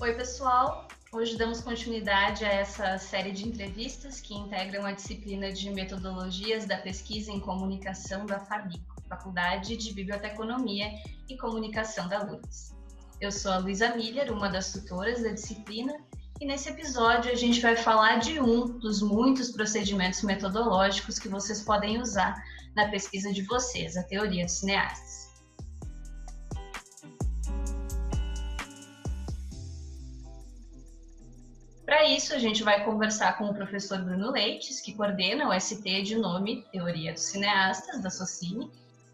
Oi, pessoal. Hoje damos continuidade a essa série de entrevistas que integram a disciplina de Metodologias da Pesquisa em Comunicação da FABICO, Faculdade de Biblioteconomia e Comunicação da URGS. Eu sou a Luísa Miller, uma das tutoras da disciplina, e nesse episódio a gente vai falar de um dos muitos procedimentos metodológicos que vocês podem usar na pesquisa de vocês, a teoria dos cineastas. Isso, a gente vai conversar com o professor Bruno Leites, que coordena o ST de nome Teoria dos Cineastas, da Socine,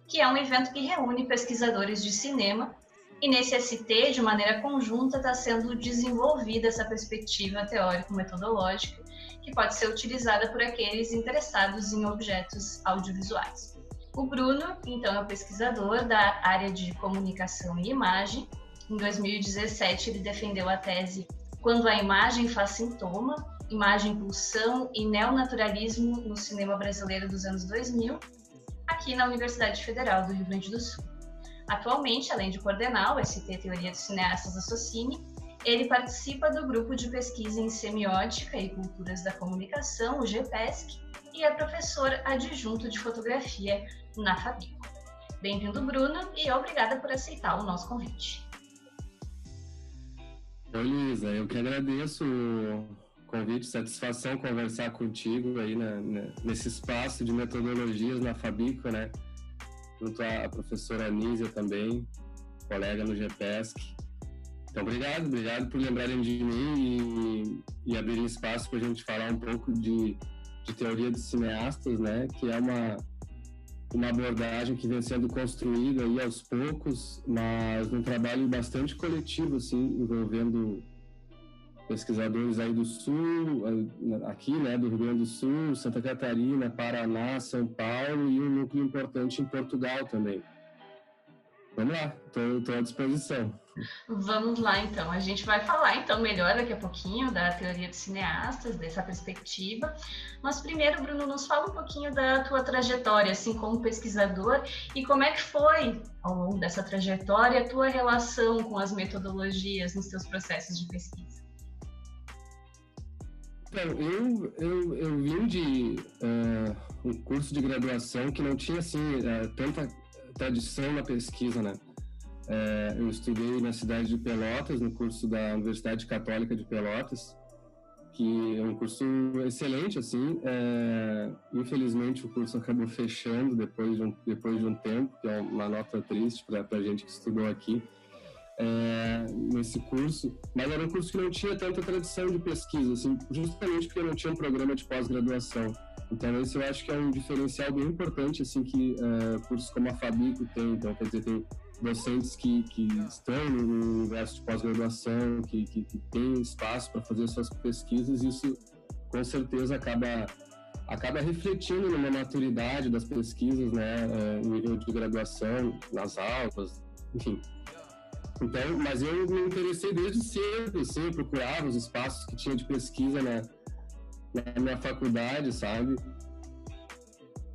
que é um evento que reúne pesquisadores de cinema. E nesse ST, de maneira conjunta, está sendo desenvolvida essa perspectiva teórico-metodológica, que pode ser utilizada por aqueles interessados em objetos audiovisuais. O Bruno, então, é um pesquisador da área de comunicação e imagem. Em 2017, ele defendeu a tese quando a imagem faz sintoma, imagem pulsão e neonaturalismo no cinema brasileiro dos anos 2000, aqui na Universidade Federal do Rio Grande do Sul. Atualmente, além de coordenar o ST Teoria dos Cineastas da Socine, ele participa do grupo de pesquisa em semiótica e culturas da comunicação, o GPESC, e é professor adjunto de fotografia na Fabico. Bem-vindo, Bruno, e obrigada por aceitar o nosso convite. Oi, Luísa, eu que agradeço o convite, satisfação conversar contigo aí né, nesse espaço de metodologias na Fabico, né? Junto à professora Anísia também, colega no GPESC. Então, obrigado, obrigado por lembrarem de mim e, e abrirem espaço para a gente falar um pouco de, de teoria de cineastas, né? Que é uma uma abordagem que vem sendo construída aí aos poucos, mas um trabalho bastante coletivo, assim, envolvendo pesquisadores aí do Sul, aqui, né, do Rio Grande do Sul, Santa Catarina, Paraná, São Paulo e um núcleo importante em Portugal também. Vamos lá, estou à disposição. Vamos lá, então. A gente vai falar, então, melhor daqui a pouquinho da teoria dos cineastas, dessa perspectiva. Mas primeiro, Bruno, nos fala um pouquinho da tua trajetória, assim, como pesquisador, e como é que foi, ao longo dessa trajetória, a tua relação com as metodologias nos teus processos de pesquisa. Então, eu, eu, eu vim de uh, um curso de graduação que não tinha, assim, uh, tanta tradição na pesquisa, né? É, eu estudei na cidade de Pelotas, no curso da Universidade Católica de Pelotas, que é um curso excelente, assim. É, infelizmente, o curso acabou fechando depois de um, depois de um tempo, que é uma nota triste para a gente que estudou aqui. É, nesse curso, mas era um curso que não tinha tanta tradição de pesquisa, assim, justamente porque não tinha um programa de pós-graduação. Então, esse eu acho que é um diferencial bem importante, assim, que uh, cursos como a Fabico tem. Então, quer dizer, tem docentes que, que estão no universo de pós-graduação, que, que, que têm espaço para fazer suas pesquisas, isso, com certeza, acaba acaba refletindo numa maturidade das pesquisas, né, uh, no nível de graduação, nas aulas, enfim. Então, mas eu me interessei desde cedo, assim, procurava os espaços que tinha de pesquisa, né, na minha faculdade, sabe?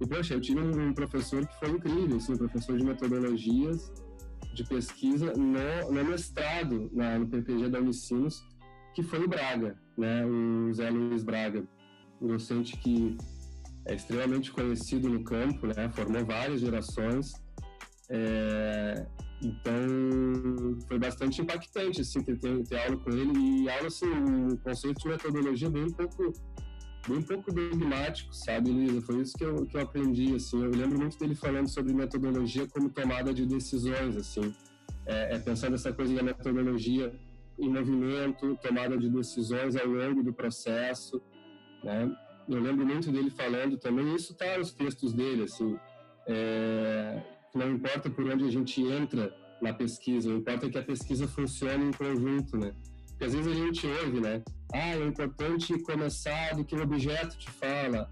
E, poxa, eu tive um professor que foi incrível, assim, professor de metodologias de pesquisa no, no mestrado na, no PPG da Unicinos, que foi o Braga, né? O Zé Luiz Braga, um docente que é extremamente conhecido no campo, né? Formou várias gerações. É, então, foi bastante impactante, assim, ter, ter, aula com ele. E aula, assim, um conceito de metodologia bem pouco bem pouco dogmático, sabe, Luísa? Foi isso que eu, que eu aprendi, assim. Eu lembro muito dele falando sobre metodologia como tomada de decisões, assim. É, é pensando essa coisa da metodologia em movimento, tomada de decisões ao longo do processo, né? Eu lembro muito dele falando também, isso está nos textos dele, assim, é, não importa por onde a gente entra na pesquisa, o importa é que a pesquisa funcione em conjunto, né? Porque às vezes a gente ouve, né? Ah, é importante começar do que o objeto te fala.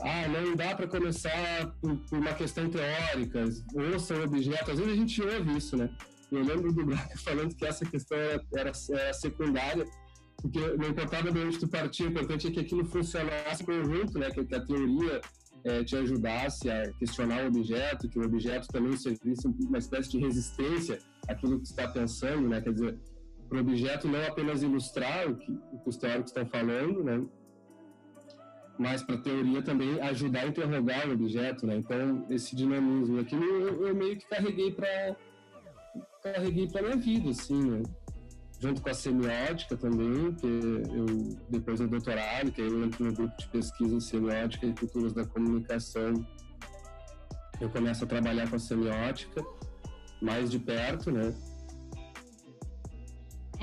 Ah, não dá para começar por, por, uma questão teórica, ouça o objeto. Às vezes a gente ouve isso, né? Eu lembro do Braga falando que essa questão era, era, era secundária, porque não importava de onde tu partia, o importante é que aquilo funcionasse em conjunto, né? Que, que a teoria é, te ajudasse a questionar o objeto, que o objeto também servisse uma espécie de resistência àquilo que está pensando, né? Quer dizer, o objeto não apenas ilustrar o que, o que os teóricos estão falando, né? mas para a teoria também ajudar a interrogar o objeto, né? Então esse dinamismo aqui eu, eu meio que carreguei para carreguei para minha vida, assim, né? junto com a semiótica também, que eu depois do doutorado, que eu entro no grupo de pesquisa em semiótica e culturas da comunicação, eu começo a trabalhar com a semiótica mais de perto, né?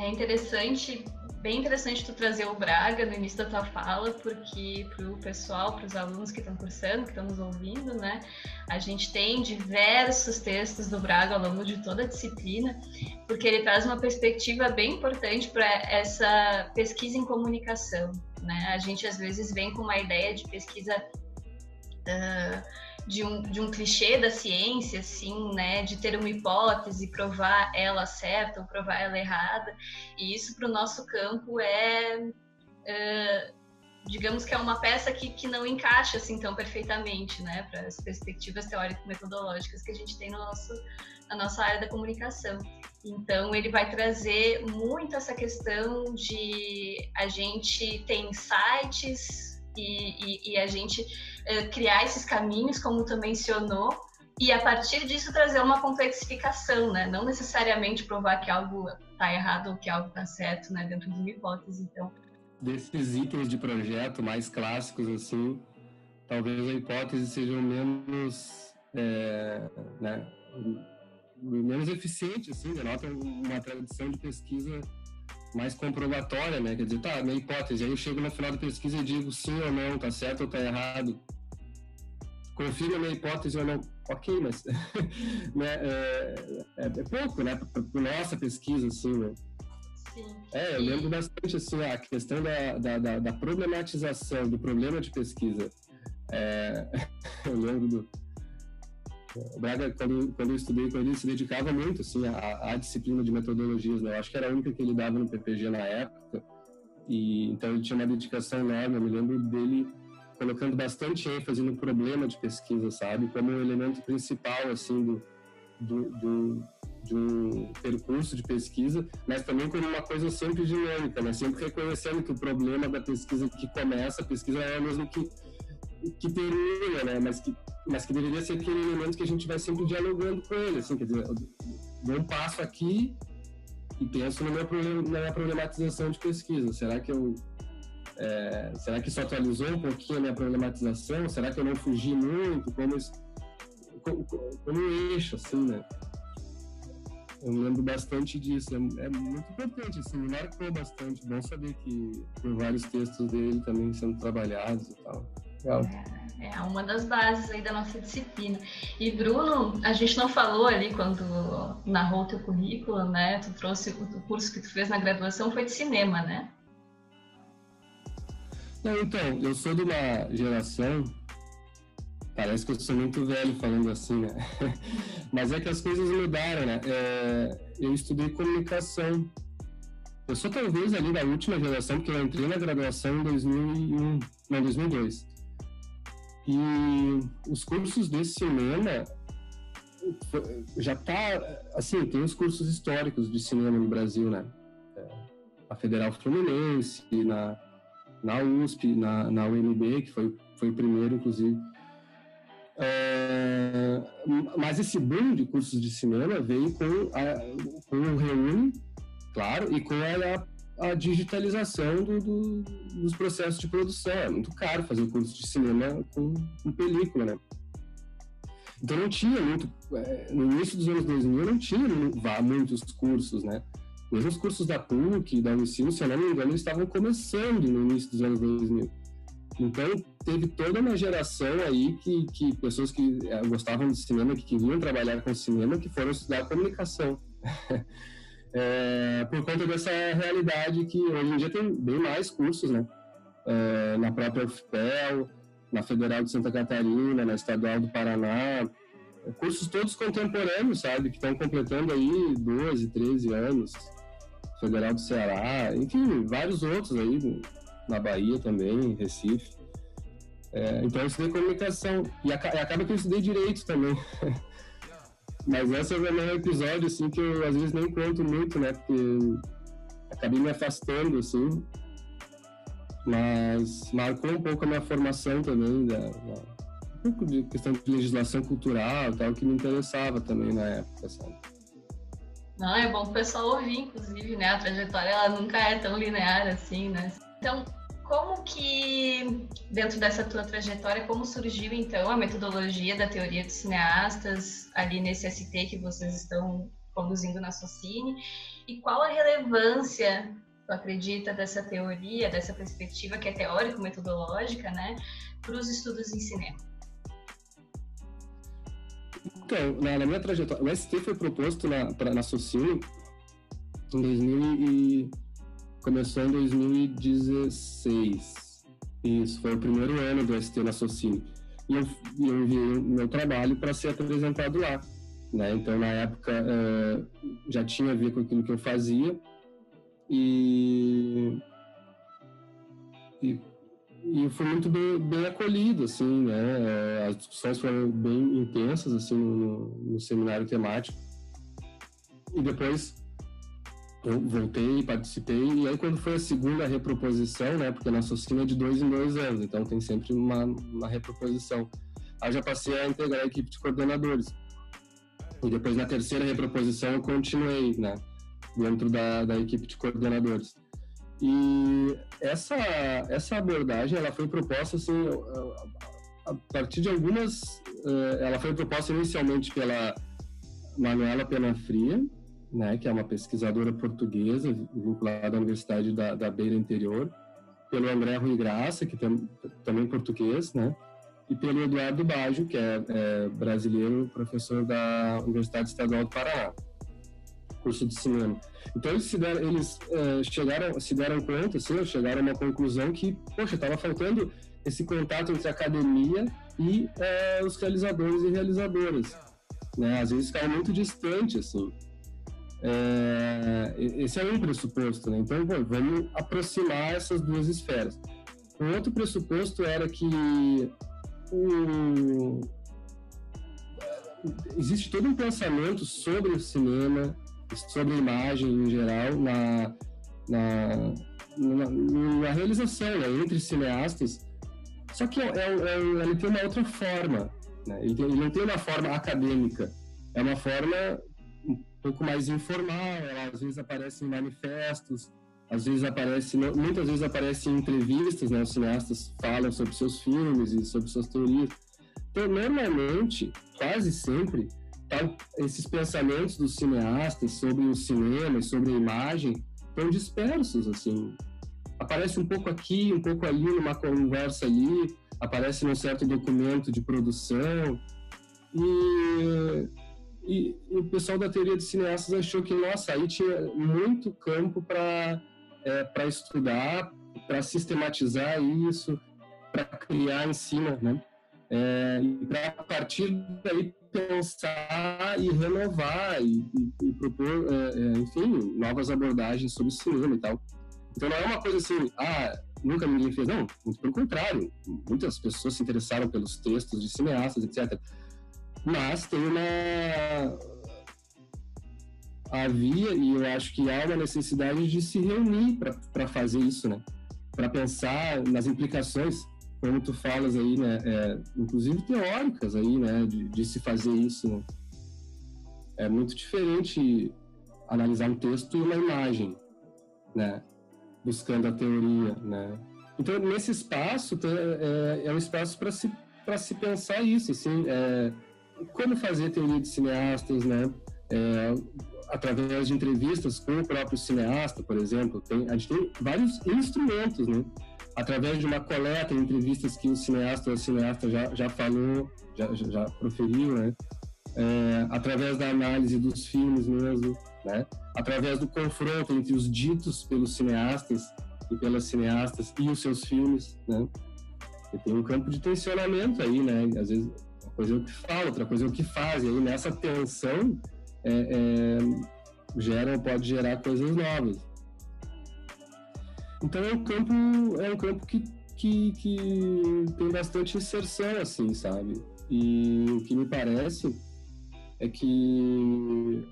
É interessante bem interessante tu trazer o Braga no início da tua fala, porque para o pessoal, para os alunos que estão cursando, que estão nos ouvindo, né, a gente tem diversos textos do Braga ao longo de toda a disciplina, porque ele traz uma perspectiva bem importante para essa pesquisa em comunicação. Né? A gente às vezes vem com uma ideia de pesquisa uh, de um, de um clichê da ciência, assim, né, de ter uma hipótese, provar ela certa ou provar ela errada, e isso para o nosso campo é, é, digamos que é uma peça que, que não encaixa assim tão perfeitamente, né, para as perspectivas teórico-metodológicas que a gente tem no nosso, na nossa área da comunicação. Então, ele vai trazer muito essa questão de a gente ter insights e, e, e a gente uh, criar esses caminhos, como tu mencionou, e a partir disso trazer uma complexificação, né? Não necessariamente provar que algo está errado ou que algo está certo, né? Dentro de uma hipótese, então. Desses itens de projeto mais clássicos, assim, talvez a hipótese seja menos, é, né? menos eficiente, assim, denota uma tradição de pesquisa mais comprobatória, né? Quer dizer, tá, minha hipótese, aí eu chego no final da pesquisa e digo sim ou não, tá certo ou tá errado. Confirma minha hipótese ou não. Ok, mas né, é, é, é, pouco, né? Para nossa pesquisa, assim, né? Sim. É, eu lembro bastante, assim, a questão da, da, da, da problematização do problema de pesquisa. É, eu lembro do, o Braga, quando, quando eu estudei com ele, se dedicava muito assim, à, à, disciplina de metodologias. Né? Eu acho que era a única que ele dava no PPG na época. E, então ele tinha uma dedicação enorme. Eu me lembro dele colocando bastante ênfase no problema de pesquisa, sabe? Como um elemento principal assim do, do, do de um percurso de pesquisa, mas também como uma coisa sempre dinâmica, né? Sempre reconhecendo que o problema da pesquisa que começa, a pesquisa é mesmo que que termina, né? Mas que, mas que deveria ser aquele elemento que a gente vai sempre dialogando com ele, assim, quer dizer, eu dou um passo aqui e penso no meu na minha problematização de pesquisa. Será que eu é, será que isso atualizou um pouquinho a minha problematização? Será que eu não fugi muito? Como, como, como um eixo, assim, né? Eu lembro bastante disso. É, é, muito importante, assim, me marcou bastante. Bom saber que tem vários textos dele também sendo trabalhados e tal. Legal. É, uma das bases aí da nossa disciplina. E Bruno, a gente não falou ali quando narrou o teu currículo, né? Tu trouxe o curso que tu fez na graduação foi de cinema, né? Não, então, eu sou de uma geração Parece que eu sou muito velho falando assim, né? Mas é que as coisas mudaram, né? É, eu estudei comunicação. Eu sou talvez ali da última geração, porque eu entrei na graduação em 2001, não, 2002. E os cursos de cinema já tá assim, tem os cursos históricos de cinema no Brasil, né? A Federal Fluminense, na, na USP, na, na UNB, que foi, foi o primeiro, inclusive. É, mas esse boom de cursos de cinema veio com, a, com o Reúne, claro, e com a, a digitalização do, do, dos processos de produção. É muito caro fazer curso de cinema com, com película, né? Então não tinha muito. É, no início dos anos 2000 não tinha muitos cursos, né? Mesmo os cursos da PUC, da Unicino, se eu não me engano, estavam começando no início dos anos 2000. Então teve toda uma geração aí que, que pessoas que é, gostavam de cinema, que queriam trabalhar com cinema, que foram estudar comunicação. é, por conta dessa realidade que hoje em dia tem bem mais cursos, né? É, na própria UFPEL, na Federal de Santa Catarina, na Estadual do Paraná, cursos todos contemporâneos, sabe? Que estão completando aí 12, 13 anos, Federal do Ceará, enfim, vários outros aí, na Bahia também, Recife. É, então eu estudei comunicação e acaba que eu estudei direito também. Mas esse é o meu episódio, assim, que eu às vezes nem conto muito, né? Porque acabei me afastando, assim, mas marcou um pouco a minha formação também, da, da, um pouco de questão de legislação cultural tal, que me interessava também na época, sabe? Não, é bom o pessoal ouvir, inclusive, né? A trajetória ela nunca é tão linear assim, né? Então, como que, dentro dessa tua trajetória, como surgiu então a metodologia da teoria dos cineastas ali nesse ST que vocês estão conduzindo na Socine? E qual a relevância tu acredita dessa teoria, dessa perspectiva que é teórico-metodológica, né, para os estudos em cinema? Então, na, na, minha trajetória, o ST foi proposto na, pra, na Socini em 2000 e começou em 2016. Isso, foi o primeiro ano do ST na Socini. E eu, eu enviei o meu trabalho para ser apresentado lá. Né? Então, na época, uh, já tinha a ver com aquilo que eu fazia e, e, e foi muito bem, bem, acolhido, assim, né? As discussões foram bem intensas, assim, no, no seminário temático. E depois eu voltei, participei, e aí quando foi a segunda reproposição, né, porque a nossa oficina é de dois em dois anos, então tem sempre uma, uma reproposição. Aí já passei a integrar a equipe de coordenadores. E depois na terceira reproposição eu continuei, né? dentro da, da equipe de coordenadores. E essa, essa abordagem ela foi proposta assim, a partir de algumas. Eh, ela foi proposta inicialmente pela Manuela Penafria, né, que é uma pesquisadora portuguesa vinculada à Universidade da, da Beira Interior, pelo André Rui Graça, que tem, também português, né, e pelo Eduardo Baggio, que é, é brasileiro, professor da Universidade Estadual do Paraná curso de cinema. Então eles se deram, eles uh, chegaram, se deram conta, assim, chegaram a uma conclusão que, poxa, estava faltando esse contato entre academia e uh, os realizadores e realizadoras, né? Às vezes ficava muito distante, assim. É, esse é um pressuposto, né? Então, bom, vamos aproximar essas duas esferas. Um outro pressuposto era que o, existe todo um pensamento sobre o cinema sobre a imagem em geral na, na, na, na realização né, entre cineastas. Só que é, é, é, ele tem uma outra forma, né? ele, tem, ele não tem uma forma acadêmica, é uma forma pouco mais informal, ela às vezes aparece em manifestos, às vezes aparece, muitas vezes aparece em entrevistas, né? Os cineastas falam sobre seus filmes e sobre suas teorias. Então, normalmente, quase sempre, Tá, esses pensamentos dos cineastas sobre o cinema e sobre a imagem estão dispersos, assim. Aparece um pouco aqui, um pouco ali, numa conversa ali, aparece num certo documento de produção. E, e, e o pessoal da teoria de cineastas achou que, nossa, aí tinha muito campo para é, estudar, para sistematizar isso, para criar em cima, né? É, e para a partir daí pensar e renovar e, e, e propor, é, é, enfim, novas abordagens sobre cinema e tal. Então não é uma coisa assim, ah, nunca ninguém fez, não, muito pelo contrário, muitas pessoas se interessaram pelos textos de cineastas, etc. Mas tem uma. Havia, e eu acho que há uma necessidade de se reunir para fazer isso, né? Para pensar nas implicações como tu falas aí, né, é, inclusive teóricas aí, né, de, de, se fazer isso, né? É muito diferente analisar um texto e uma imagem, né, buscando a teoria, né. Então, nesse espaço, é, é um espaço para se, para se pensar isso, assim, é, como fazer teoria de cineastas, né, é, através de entrevistas com o próprio cineasta, por exemplo, tem, a gente tem vários instrumentos, né, através de uma coleta de entrevistas que o cineasta ou cineasta já, já falou, já, já proferiu, né? É, através da análise dos filmes mesmo, né? Através do confronto entre os ditos pelos cineastas e pelas cineastas e os seus filmes, né? E tem um campo de tensionamento aí, né? Às vezes uma coisa é o que fala, outra coisa é o que faz. E aí nessa tensão é, é, gera, pode gerar coisas novas. Então é um campo, é um campo que, que, que tem bastante inserção, assim, sabe? E o que me parece é que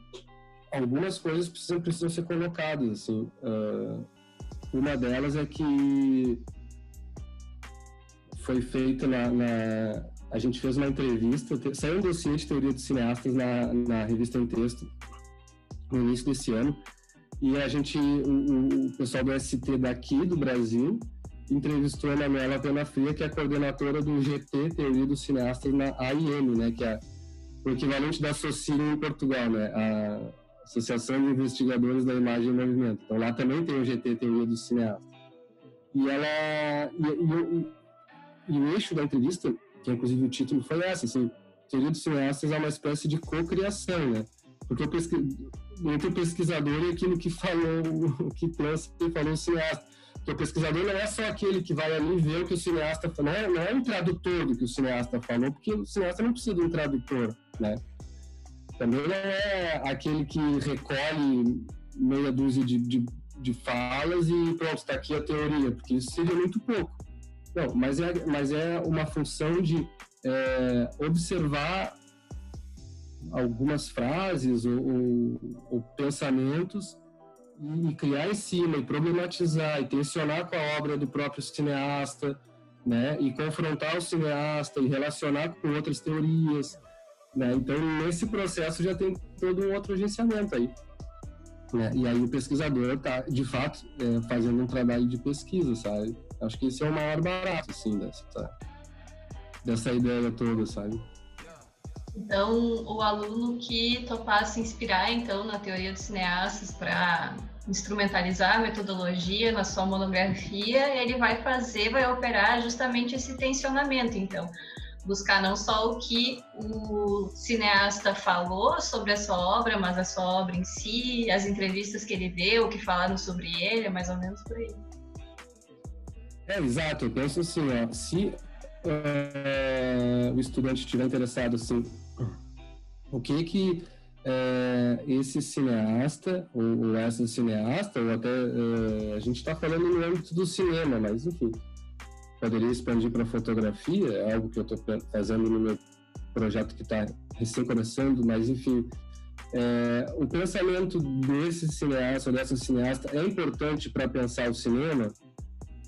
algumas coisas precisam, precisam ser colocadas. Assim. Uh, uma delas é que foi feita na, na, A gente fez uma entrevista, saiu um dossiê de teoria de cineastas na, na revista em texto no início desse ano. E a gente, o, o pessoal do ST daqui do Brasil, entrevistou a Manuela Pena Fria, que é coordenadora do GT, Teoria dos Cineastas, na AIM, né, que é o equivalente da Socini em Portugal, né, a Associação de Investigadores da Imagem e Movimento. Então lá também tem o GT, Teoria dos Cineastas. E ela... E, e, e, e o eixo da entrevista, que inclusive o título foi essa, assim, dos Cineastas é uma espécie de cocriação, né, porque o pesqui... entre o pesquisador e aquilo que falou, que pensa e falou o cineasta porque o pesquisador não é só aquele que vai ali ver o que o cineasta falou, não é, não é um tradutor do que o cineasta falou, porque o cineasta não precisa de um tradutor, né? Também não é aquele que recolhe meia dúzia de, de, de falas e pronto, está aqui a teoria, porque isso seria muito pouco. Não, mas é, mas é uma função de é, observar algumas frases ou, ou, ou pensamentos e criar em cima e problematizar e tensionar com a obra do próprio cineasta, né? E confrontar o cineasta e relacionar com outras teorias, né? Então nesse processo já tem todo um outro agenciamento aí. Né? E aí o pesquisador está, de fato, é, fazendo um trabalho de pesquisa, sabe? Acho que esse é o maior barato, assim, dessa, dessa ideia toda, sabe? Então, o aluno que topar se inspirar, então, na teoria dos cineastas para instrumentalizar a metodologia na sua monografia, ele vai fazer, vai operar justamente esse tensionamento, então. Buscar não só o que o cineasta falou sobre a sua obra, mas a sua obra em si, as entrevistas que ele deu, o que falaram sobre ele, é mais ou menos por aí. É, exato. Eu penso assim, ó, se uh, o estudante estiver interessado assim, o que que é, esse cineasta, ou, ou, essa cineasta, ou até é, a gente está falando no âmbito do cinema, mas enfim, poderia expandir para fotografia, é algo que eu estou fazendo no meu projeto que está recém começando, mas enfim, é, o pensamento desse cineasta ou dessa cineasta é importante para pensar o cinema,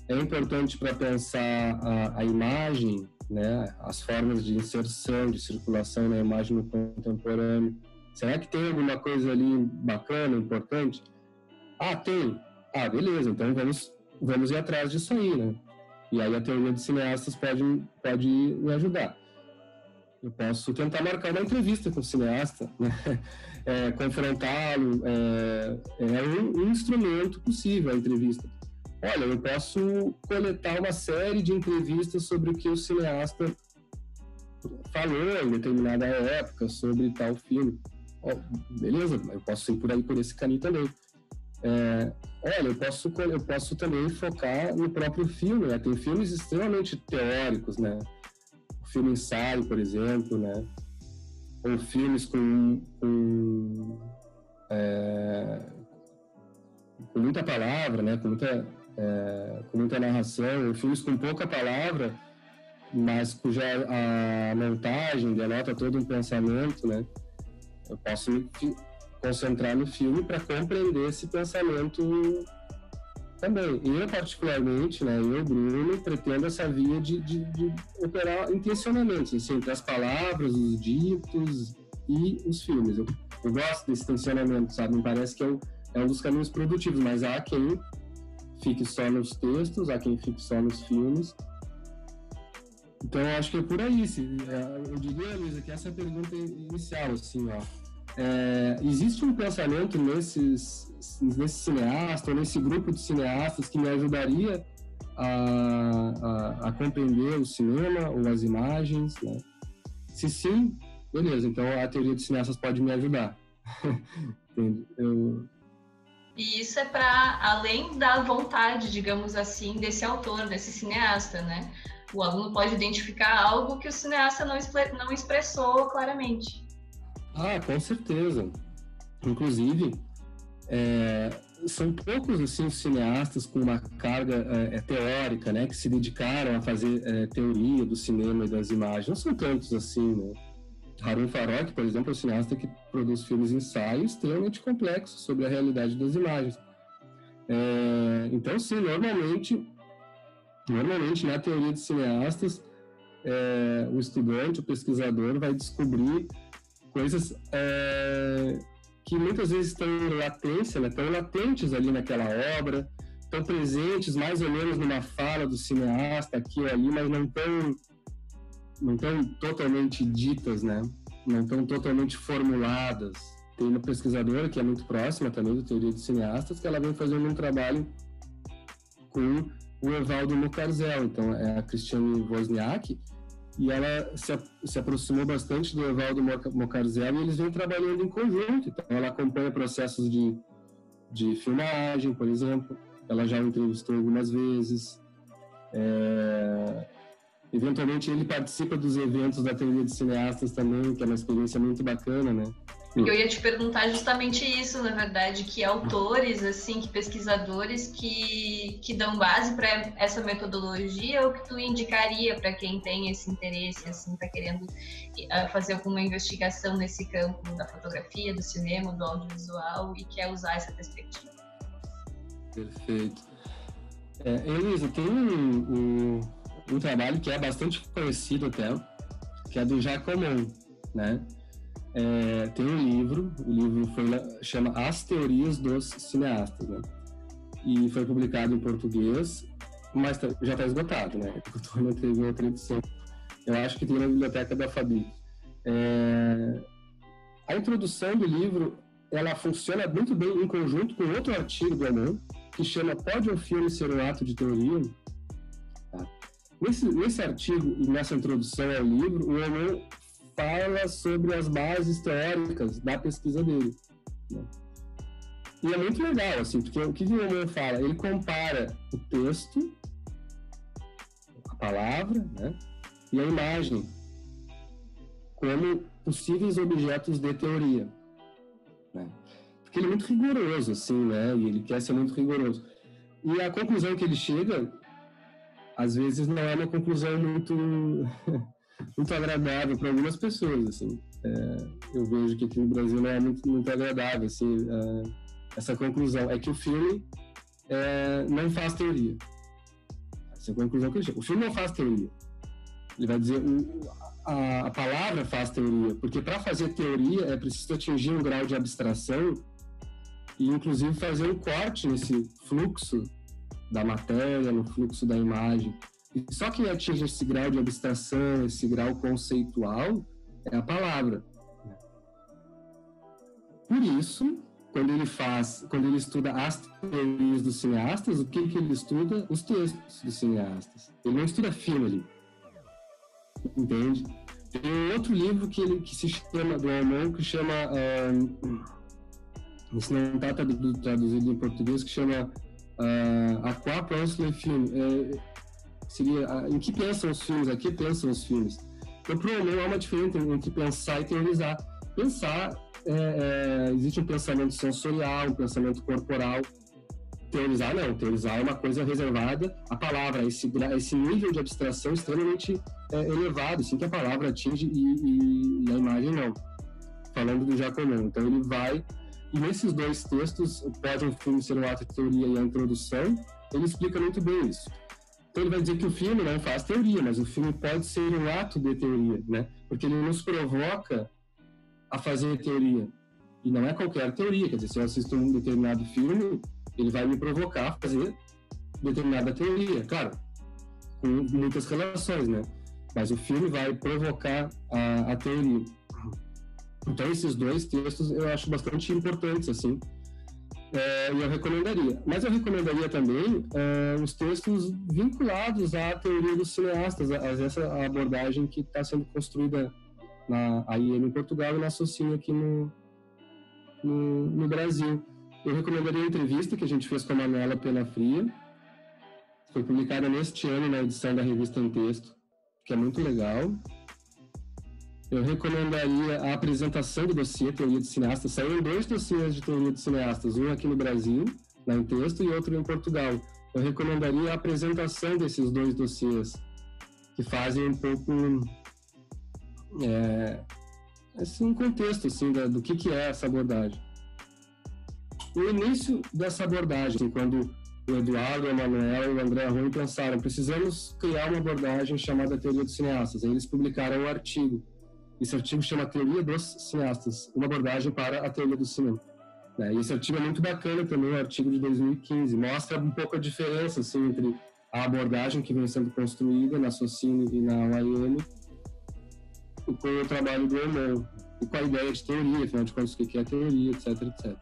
é importante para pensar a, a, imagem, né, as formas de inserção, de circulação na imagem no contemporâneo. Será que tem alguma coisa ali bacana, importante? Ah, tem. Ah, beleza, então vamos, vamos ir atrás disso aí, né? E aí a teoria de cineastas pode, pode me ajudar. Eu posso tentar marcar uma entrevista com o cineasta, né? é, confrontá-lo. É, é um, um instrumento possível a entrevista olha, eu posso coletar uma série de entrevistas sobre o que o cineasta falou em determinada época sobre tal filme. Oh, beleza, eu posso ir por aí por esse caminho também. É, olha, eu posso, eu posso também focar no próprio filme, né? Tem filmes extremamente teóricos, né? O filme ensaio, por exemplo, né? Ou filmes com, com, é, com muita palavra, né? Com muita é, com muita narração, filmes com pouca palavra, mas cuja a montagem denota todo um pensamento, né? Eu posso me concentrar no filme para compreender esse pensamento também. Eu, particularmente, né, eu, Bruno, pretendo essa via de, de, de operar intencionamentos, assim, entre as palavras, os ditos e os filmes. Eu, eu gosto desse tensionamento, sabe? Me parece que é um, é um dos caminhos produtivos, mas há quem fique só nos textos, há quem fique só nos filmes. Então, eu acho que é por aí. Se, é, eu diria, Luísa, que essa é a pergunta inicial, assim, ó. É, existe um pensamento nesses, nesse cineasta, ou nesse grupo de cineastas que me ajudaria a, a, a compreender o cinema ou as imagens, né? Se sim, beleza, então a teoria de cineastas pode me ajudar. eu, e isso é para além da vontade, digamos assim, desse autor, desse cineasta, né? O aluno pode identificar algo que o cineasta não, não expressou claramente. Ah, com certeza. Inclusive, é, são poucos assim os cineastas com uma carga é, é, teórica, né, que se dedicaram a fazer é, teoria do cinema e das imagens. Não são tantos assim, né? Harun Farok, por exemplo, é um cineasta que produz filmes ensaios extremamente complexos sobre a realidade das imagens. É, então, sim, normalmente, normalmente na teoria de cineastas, é, o estudante, o pesquisador vai descobrir coisas é, que muitas vezes estão em latência, né, estão latentes ali naquela obra, estão presentes mais ou menos numa fala do cineasta aqui ou ali, mas não estão não estão totalmente ditas, né? Não estão totalmente formuladas. Tem uma pesquisadora que é muito próxima também do Teoria de Cineastas, que ela vem fazendo um trabalho com o Evaldo Mocarzel, então é a Cristiane Wozniak, e ela se, se aproximou bastante do Evaldo Mocarzel e eles vêm trabalhando em conjunto. Então ela acompanha processos de, de filmagem, por exemplo, ela já entrevistou algumas vezes. É, eventualmente ele participa dos eventos da teoria de cineastas também, que é uma experiência muito bacana, né? Eu ia te perguntar justamente isso, na verdade, que autores, assim, que pesquisadores que, que dão base para essa metodologia ou que tu indicaria para quem tem esse interesse, assim, está querendo uh, fazer alguma investigação nesse campo da fotografia, do cinema, do audiovisual e quer usar essa perspectiva. Perfeito. É, Elisa, tem um, um um trabalho que é bastante conhecido até, que é do Jacomon, né? É, tem um livro, o livro foi, chama As Teorias dos Cineastas, né? E foi publicado em português, mas tá, já está esgotado, né? Não teve outra edição. Eu acho que tem na biblioteca da Fabi. É, a introdução do livro, ela funciona muito bem em conjunto com outro artigo do Anon, que chama Pode um filme ser um ato de teoria? Nesse, nesse artigo e nessa introdução ao livro, o Enon fala sobre as bases teóricas da pesquisa dele. Né? E é muito legal, assim, porque o que o Enon fala? Ele compara o texto, a palavra, né, e a imagem como possíveis objetos de teoria. Né? Porque ele é muito rigoroso, assim, né, e ele quer ser muito rigoroso. E a conclusão que ele chega às vezes não é uma conclusão muito muito agradável para algumas pessoas assim. É, eu vejo que aqui no Brasil não é muito, muito agradável assim é, essa conclusão. É que o filme é, não faz teoria. Essa é a conclusão que eu chego. o filme não faz teoria. Ele vai dizer o, a, a palavra faz teoria porque para fazer teoria é preciso atingir um grau de abstração e inclusive fazer um corte nesse fluxo da matéria, no fluxo da imagem. E só quem atinge esse grau de abstração, esse grau conceitual, é a palavra. Por isso, quando ele faz, quando ele estuda as teorias dos cineastas, o que, que ele estuda? Os textos dos cineastas. Ele não estuda filme ali. Entende? Tem um outro livro que, ele, que se chama, do Armand, que chama. Um, isso não está traduzido em português, que chama uh, a qual pensa filme? É, seria em que pensam os filmes, a que pensam os filmes. Então, provavelmente há uma diferença entre pensar e teorizar. Pensar, é, é, existe um pensamento sensorial, um pensamento corporal. Teorizar, não. Teorizar é uma coisa reservada à palavra, esse, esse nível de abstração extremamente é, elevado, assim, que a palavra atinge e, e, e a imagem não. Falando do Jacomon. Então, ele vai e nesses dois textos, Pode um filme ser um ato de teoria e a introdução, ele explica muito bem isso. Então ele vai dizer que o filme não faz teoria, mas o filme pode ser um ato de teoria, né? Porque ele nos provoca a fazer teoria. E não é qualquer teoria, quer dizer, se eu assisto um determinado filme, ele vai me provocar a fazer determinada teoria. Claro, com muitas relações, né? Mas o filme vai provocar a, a teoria. Então, esses dois textos eu acho bastante importantes, assim, é, eu recomendaria. Mas eu recomendaria também é, os textos vinculados à teoria dos cineastas, a, a essa abordagem que está sendo construída na AIM em Portugal e na Socina aqui no, no, no, Brasil. Eu recomendaria a entrevista que a gente fez com a Manuela Pena Fria, foi publicada neste ano na edição da revista Em Texto, que é muito legal eu recomendaria a apresentação do dossiê Teoria de Cineastas. Saíram dois dossiês de Teoria de Cineastas, um aqui no Brasil, lá em texto, e outro em Portugal. Eu recomendaria a apresentação desses dois dossiês, que fazem um pouco... É, esse um contexto assim da, do que que é essa abordagem. No início dessa abordagem, assim, quando o Eduardo, o Emanuel e o André Rui pensaram, precisamos criar uma abordagem chamada Teoria dos Cineastas. Aí eles publicaram um artigo. Esse artigo chama Teoria dos Cineastas, uma abordagem para a teoria do cinema. Né? E esse artigo é muito bacana também, o artigo de 2015. Mostra um pouco a diferença assim, entre a abordagem que vem sendo construída na Socini e na UAM e com o trabalho do Herman, e com a ideia de teoria, afinal de contas, o que é teoria, etc, etc.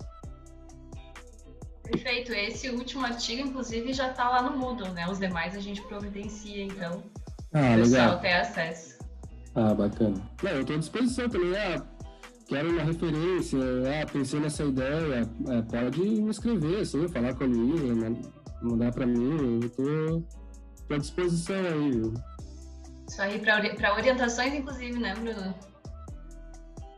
Perfeito. Esse último artigo, inclusive, já está lá no Moodle, né? Os demais a gente providencia, então. Ah, o pessoal legal. ter acesso. Ah, bacana. Não, eu estou à disposição também. Ah, quero uma referência, ah, pensei nessa ideia, é, pode me escrever, assim, falar com a Luísa, mandar para mim, eu estou à disposição aí, viu? Isso aí, para orientações, inclusive, né, Bruno?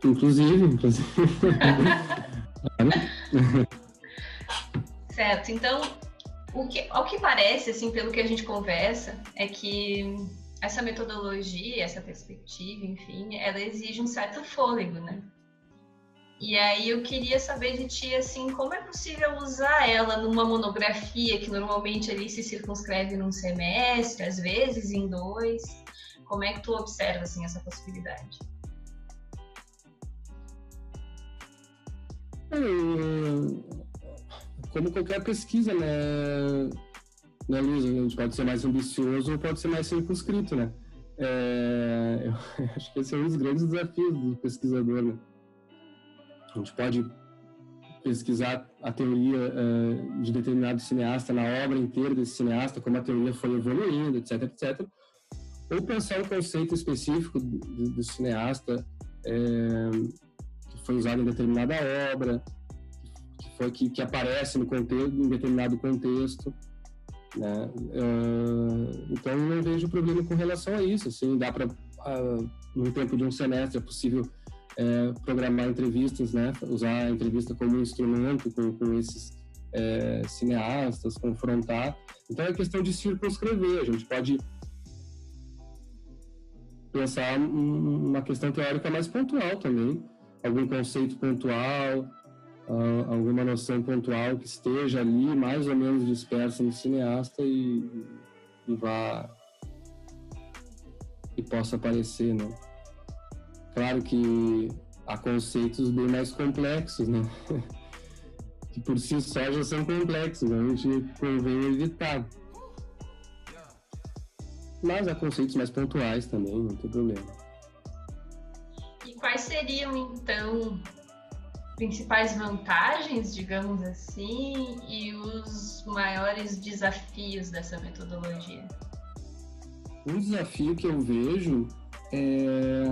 Inclusive, inclusive. certo, então, o que, ao que parece, assim, pelo que a gente conversa, é que essa metodologia, essa perspectiva, enfim, ela exige um certo fôlego, né? E aí eu queria saber de ti, assim, como é possível usar ela numa monografia que normalmente ali se circunscreve num semestre, às vezes em dois. Como é que tu observa, assim, essa possibilidade? como qualquer pesquisa, né, né, Luiz? A gente pode ser mais ambicioso ou pode ser mais circunscrito, né? É, eu acho que esse é um dos grandes desafios do pesquisador, né? A gente pode pesquisar a teoria uh, de determinado cineasta na obra inteira desse cineasta, como a teoria foi evoluindo, etc, etc. Ou pensar um conceito específico do, do cineasta é, que foi usado em determinada obra, que, foi, que, que aparece no contexto, em determinado contexto. Né? Uh, então, não vejo problema com relação a isso. Assim, dá para, uh, no tempo de um semestre, é possível é, programar entrevistas, né? Usar a entrevista como instrumento com, com esses é, cineastas, confrontar. Então é questão de circunscrever. A gente pode pensar uma questão teórica mais pontual também, algum conceito pontual, alguma noção pontual que esteja ali mais ou menos dispersa no cineasta e, e vá e possa aparecer, né? Claro que há conceitos bem mais complexos, né? que por si só já são complexos, a gente convém evitar. Mas há conceitos mais pontuais também, não tem problema. E quais seriam, então, principais vantagens, digamos assim, e os maiores desafios dessa metodologia? Um desafio que eu vejo é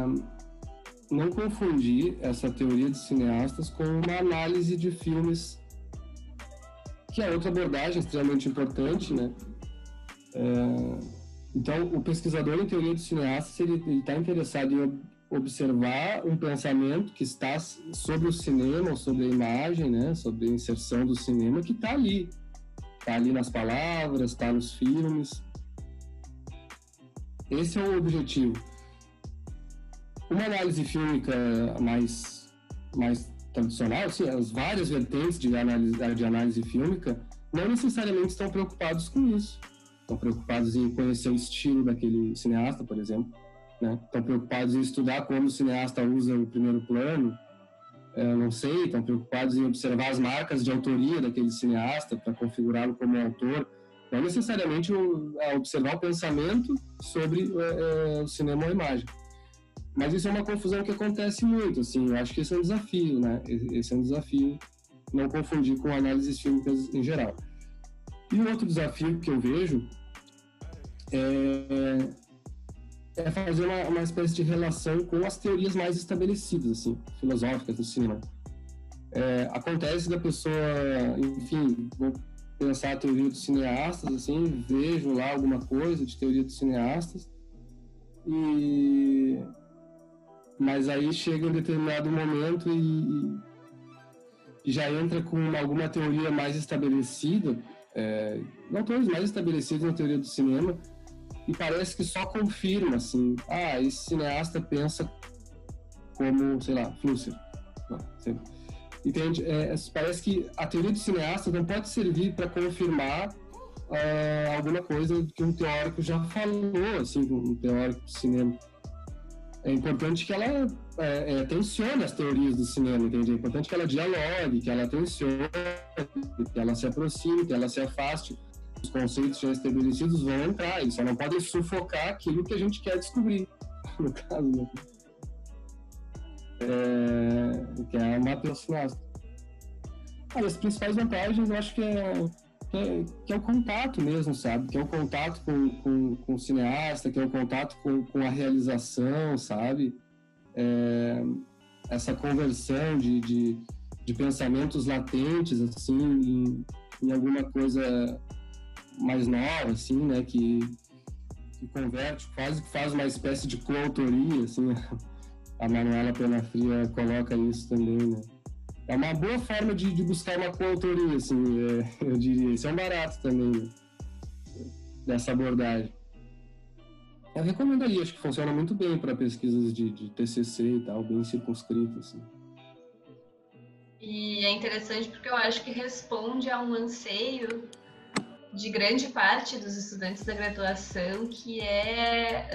não confundir essa teoria de cineastas com uma análise de filmes, que é outra abordagem extremamente importante, né? É, então, o pesquisador em teoria de cineastas ele está interessado em observar um pensamento que está sobre o cinema, sobre a imagem, né? Sobre a inserção do cinema que está ali, está ali nas palavras, está nos filmes. Esse é o objetivo. Uma análise fílmica mais, mais tradicional, assim, as várias vertentes de análise, de análise fílmica não necessariamente estão preocupados com isso. Estão preocupados em conhecer o estilo daquele cineasta, por exemplo. Né? Estão preocupados em estudar como o cineasta usa o primeiro plano. É, não sei, estão preocupados em observar as marcas de autoria daquele cineasta para configurá-lo como autor. Não necessariamente observar o pensamento sobre é, é, o cinema ou a imagem. Mas isso é uma confusão que acontece muito, assim, eu acho que esse é um desafio, né? Esse é um desafio, não confundir com análises fílmicas em geral. E outro desafio que eu vejo é, é fazer uma, uma espécie de relação com as teorias mais estabelecidas, assim, filosóficas do cinema. É, acontece da pessoa, enfim, vou pensar a teoria dos cineastas, assim, vejo lá alguma coisa de teoria dos cineastas e mas aí chega um determinado momento e, e já entra com alguma teoria mais estabelecida, é, não teorias mais estabelecidas na teoria do cinema, e parece que só confirma, assim, ah, esse cineasta pensa como, sei lá, Flusser. Entende? É, parece que a teoria do cineasta não pode servir para confirmar é, alguma coisa que um teórico já falou, assim, um teórico do cinema. É importante que ela é, é, tensione as teorias do cinema, entende? É importante que ela dialogue, que ela tensione, que ela se aproxime, que ela se afaste. Os conceitos já estabelecidos vão entrar, eles só não podem sufocar aquilo que a gente quer descobrir, no caso, né? É, que é uma personagem. Ah, as principais vantagens eu acho que é que é, que é, o contato mesmo, sabe? Que é o contato com, com, com o cineasta, que é o contato com, com a realização, sabe? É, essa conversão de, de, de, pensamentos latentes, assim, em, em, alguma coisa mais nova, assim, né? Que, que converte, quase que faz uma espécie de coautoria, assim. A Manuela Penafria coloca isso também, né? é uma boa forma de, de buscar uma coautoria, assim, é, eu diria. Isso é um barato também, né? dessa abordagem. Eu recomendaria, acho que funciona muito bem para pesquisas de, de, TCC e tal, bem circunscritas. Assim. E é interessante porque eu acho que responde a um anseio de grande parte dos estudantes da graduação, que é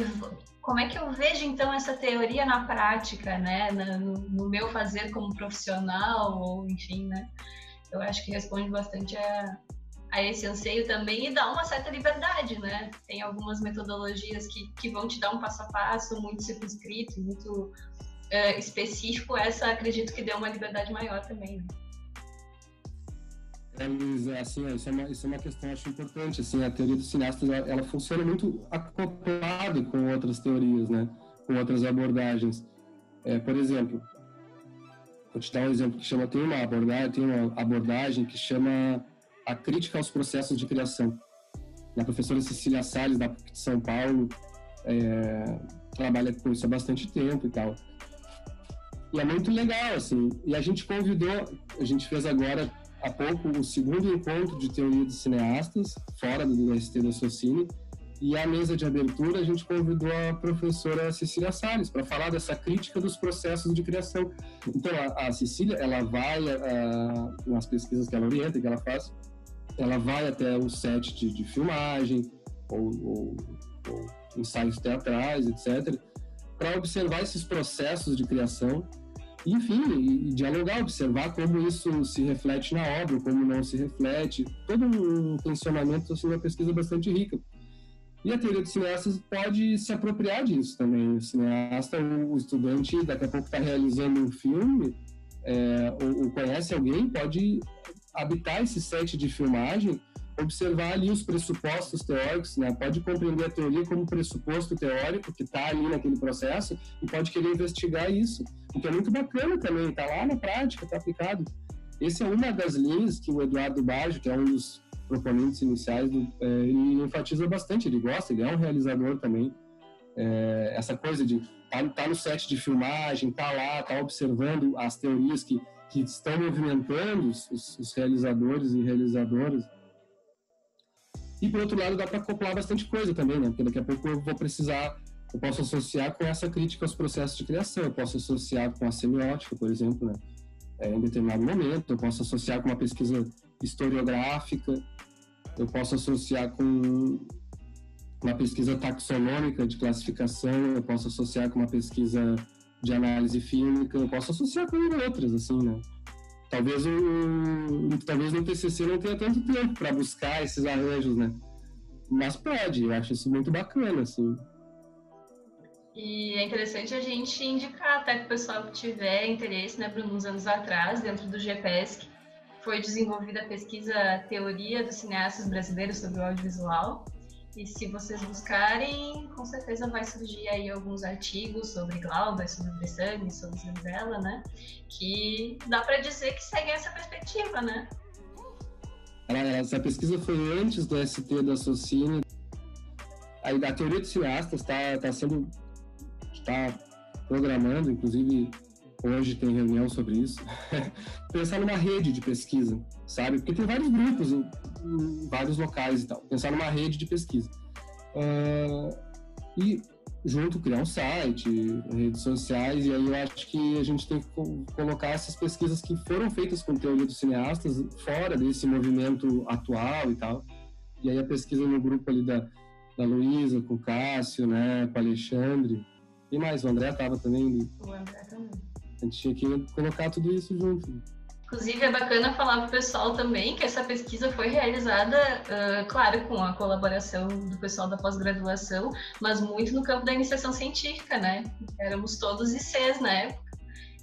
uh, como é que eu vejo então essa teoria na prática, né, no, no, meu fazer como profissional, ou enfim, né? Eu acho que responde bastante a, a esse anseio também e dá uma certa liberdade, né? Tem algumas metodologias que, que vão te dar um passo a passo muito circunscrito, muito uh, específico. Essa acredito que deu uma liberdade maior também. Né? Luiz, é assim, isso é, uma, isso é uma questão, acho importante, assim, a teoria dos cineastas, ela, ela funciona muito acoplado com outras teorias, né, com outras abordagens. É, por exemplo, vou te dar um exemplo que chama, tem uma abordagem, tem uma abordagem que chama a crítica aos processos de criação. A professora Cecília Salles, da PUC de São Paulo, é, trabalha com isso há bastante tempo e tal. E é muito legal, assim. E a gente convidou, a gente fez agora há pouco o segundo encontro de teoria de cineastas, fora do ST da Socini, e a mesa de abertura a gente convidou a professora Cecília Salles para falar dessa crítica dos processos de criação. Então, a, a Cecília, ela vai, a, nas pesquisas que ela orienta, que ela faz, ela vai até o set de, de filmagem, ou, ou, ou ensaios teatrais, etc., para observar esses processos de criação enfim, dialogar, observar como isso se reflete na obra, como não se reflete, todo um tensionamento, assim, uma pesquisa bastante rica. E a teoria dos cineastas pode se apropriar disso também. O cineasta, o estudante, daqui a pouco está realizando um filme, é, ou, ou, conhece alguém, pode habitar esse set de filmagem observar ali os pressupostos teóricos, né? Pode compreender a teoria como pressuposto teórico que está ali naquele processo e pode querer investigar isso, o que é muito bacana também, está lá na prática, está aplicado. Essa é uma das linhas que o Eduardo Baggio, que é um dos proponentes iniciais, do, é, ele enfatiza bastante, ele gosta, ele é um realizador também. É, essa coisa de estar tá, tá no set de filmagem, tá lá, tá observando as teorias que, que estão movimentando os, os realizadores e realizadoras, e por outro lado, dá para acoplar bastante coisa também, né? Porque daqui a pouco eu vou precisar, eu posso associar com essa crítica aos processos de criação, eu posso associar com a semiótica, por exemplo, né? É, em determinado momento, eu posso associar com uma pesquisa historiográfica, eu posso associar com uma pesquisa taxonômica de classificação, eu posso associar com uma pesquisa de análise fílmica, eu posso associar com outras, assim, né? Talvez o talvez no TCC não tenha tanto tempo para buscar esses arranjos, né? Mas pode, eu acho isso muito bacana, assim. E é interessante a gente indicar até que o pessoal que tiver interesse, né, Bruno, uns anos atrás, dentro do GPESC, foi desenvolvida a pesquisa Teoria dos Cineastas Brasileiros sobre o Audiovisual, e se vocês buscarem, com certeza vai surgir aí alguns artigos sobre Glauber, sobre Bressani, sobre Zenzella, né? Que dá para dizer que seguem essa perspectiva, né? Essa pesquisa foi antes do ST da Socini. Aí a teoria dos cineastas está tá sendo está programando, inclusive hoje tem reunião sobre isso, pensar numa rede de pesquisa, sabe? Porque tem vários grupos em, em vários locais e tal. Pensar numa rede de pesquisa. Uh, e junto criar um site, redes sociais, e aí eu acho que a gente tem que colocar essas pesquisas que foram feitas com teoria dos cineastas fora desse movimento atual e tal. E aí a pesquisa no grupo ali da, da Luísa, com o Cássio, né, com o Alexandre, e mais, o André estava também. O André também. A gente tinha que colocar tudo isso junto. Inclusive, é bacana falar para o pessoal também que essa pesquisa foi realizada, uh, claro, com a colaboração do pessoal da pós-graduação, mas muito no campo da iniciação científica, né? Éramos todos ICs na época.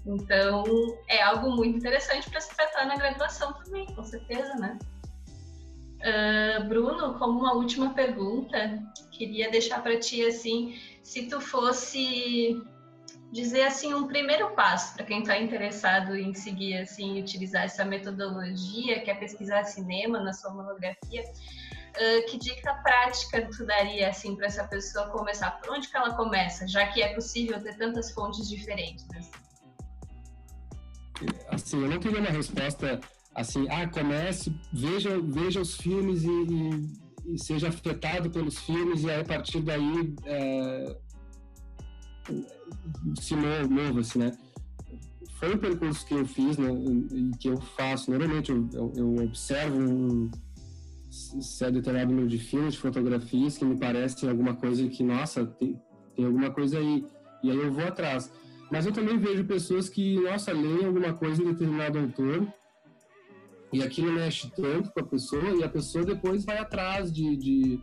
Então, é algo muito interessante para se tratar na graduação também, com certeza, né? Uh, Bruno, como uma última pergunta, queria deixar para ti assim, se tu fosse dizer assim um primeiro passo para quem está interessado em seguir assim utilizar essa metodologia que é pesquisar cinema na sua monografia uh, que dica prática tu daria assim para essa pessoa começar? Por onde que ela começa? Já que é possível ter tantas fontes diferentes assim eu não teria uma resposta assim ah comece veja veja os filmes e, e, e seja afetado pelos filmes e aí, a partir daí se mova, assim, né? Foi um percurso que eu fiz né, e que eu faço. Normalmente eu, eu, eu observo um certo determinado número de filmes, de fotografias que me parecem alguma coisa que, nossa, tem, tem alguma coisa aí. E aí eu vou atrás. Mas eu também vejo pessoas que, nossa, leem alguma coisa em determinado autor e aquilo mexe tanto com a pessoa e a pessoa depois vai atrás de, de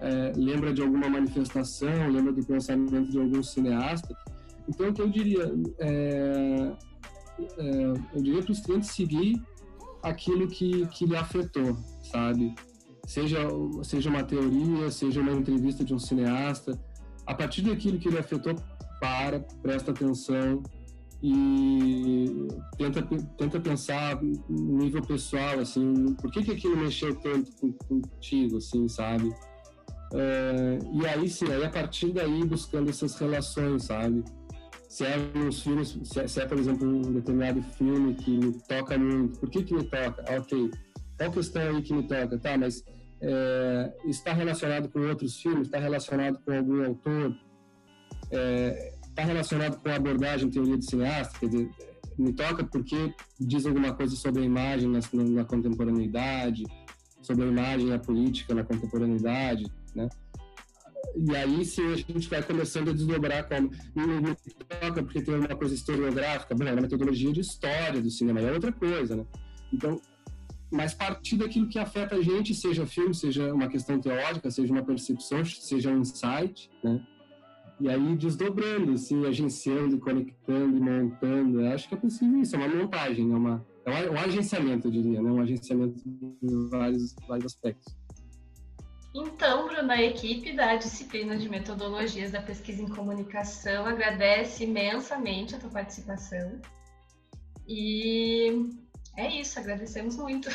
é, lembra de alguma manifestação, lembra do pensamento de algum cineasta. Então, o que eu diria? É, é, eu diria para os clientes seguir aquilo que, que lhe afetou, sabe? Seja, seja uma teoria, seja uma entrevista de um cineasta. A partir daquilo que lhe afetou, para, presta atenção e tenta, tenta pensar no nível pessoal, assim, por que, que aquilo mexeu tanto contigo, assim, sabe? É, e aí sim, aí a partir daí buscando essas relações, sabe? Se é uns filmes, se é, se é, por exemplo um determinado filme que me toca muito, por que que me toca? Ah, ok, qual questão aí que me toca? Tá, mas é, está relacionado com outros filmes? Está relacionado com algum autor? Está é, relacionado com a abordagem teoria de cineasta? Quer dizer, me toca porque diz alguma coisa sobre a imagem na, na contemporaneidade, sobre a imagem e a política na contemporaneidade? Né? E aí sim a gente vai começando a desdobrar como não me toca porque tem uma coisa historiográfica, bom, é metodologia de história do cinema, é outra coisa, né? Então, mas partir daquilo que afeta a gente, seja filme, seja uma questão teórica, seja uma percepção, seja um insight, né? E aí desdobrando, assim, agenciando, conectando, montando. Eu acho que é possível isso, é uma montagem, é, uma, é um agenciamento, eu diria, né? Um agenciamento em vários, vários aspectos. Então, Bruno, a equipe da disciplina de metodologias da pesquisa em comunicação agradece imensamente a tua participação. E é isso, agradecemos muito.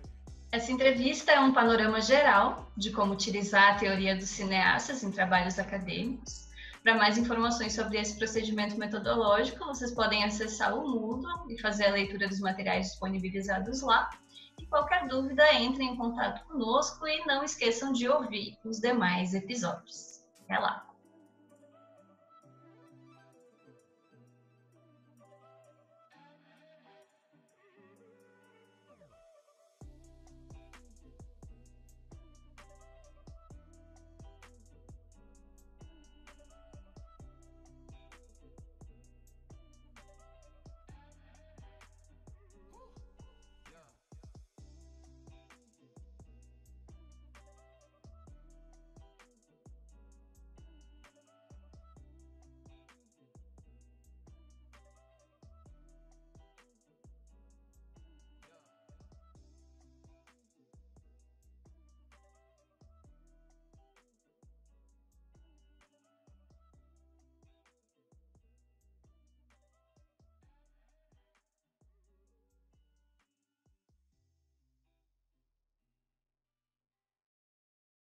Essa entrevista é um panorama geral de como utilizar a teoria dos cineastas em trabalhos acadêmicos. Para mais informações sobre esse procedimento metodológico, vocês podem acessar o Moodle e fazer a leitura dos materiais disponibilizados lá qualquer dúvida, entrem em contato conosco e não esqueçam de ouvir os demais episódios. Até lá!